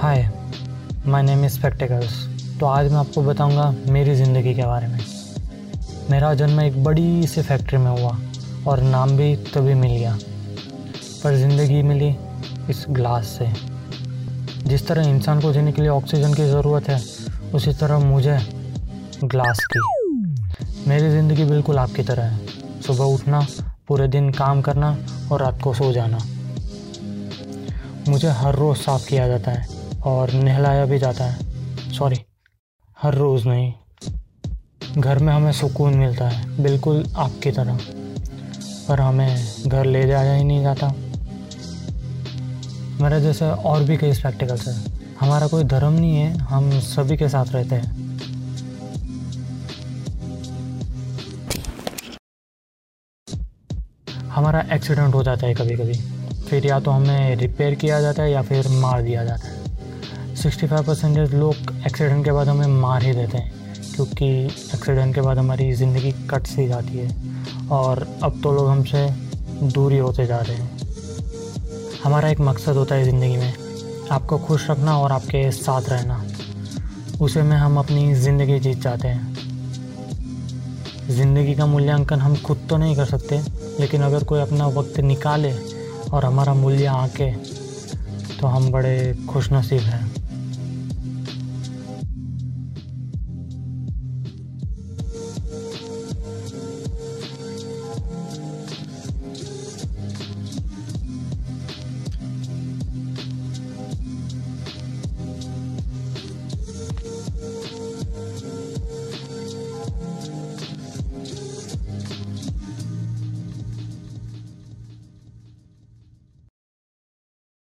Hi my name is spectacles तो आज मैं आपको बताऊँगा मेरी ज़िंदगी के बारे में। मेरा जन्म एक बड़ी सी फैक्ट्री में हुआ और नाम भी तभी मिल गया। पर ज़िंदगी मिली इस ग्लास से। जिस तरह इंसान को जीने के लिए ऑक्सीजन की ज़रूरत है, उसी तरह मुझे ग्लास की। मेरी ज़िंदगी बिल्कुल आपकी तरह है। सुबह उठना, पूरे दिन काम करना और रात को सो जाना। मुझे हर रोज़ साफ़ किया जाता है। और नहलाया भी जाता है। सॉरी हर रोज़ नहीं। घर में हमें सुकून मिलता है, बिल्कुल आपकी तरह। पर हमें घर ले जाया ही नहीं जाता। मेरे जैसे और भी कई स्पेक्टिकल्स हैं। हमारा कोई धर्म नहीं है, हम सभी के साथ रहते हैं। हमारा एक्सीडेंट हो जाता है कभी कभी फिर या तो हमें रिपेयर किया जाता है या फिर मार दिया जाता है। सिक्सटी फाइव परसेंटेज लोग एक्सीडेंट के बाद हमें मार ही देते हैं, क्योंकि एक्सीडेंट के बाद हमारी ज़िंदगी कट सी जाती है और अब तो लोग हमसे दूरी होते जा रहे हैं। हमारा एक मकसद होता है ज़िंदगी में, आपको खुश रखना और आपके साथ रहना। उसे में हम अपनी ज़िंदगी जीत जाते हैं। ज़िंदगी का मूल्यांकन हम खुद तो नहीं कर सकते, लेकिन अगर कोई अपना वक्त निकाले और हमारा मूल्य आके तो हम बड़े खुश नसीब हैं।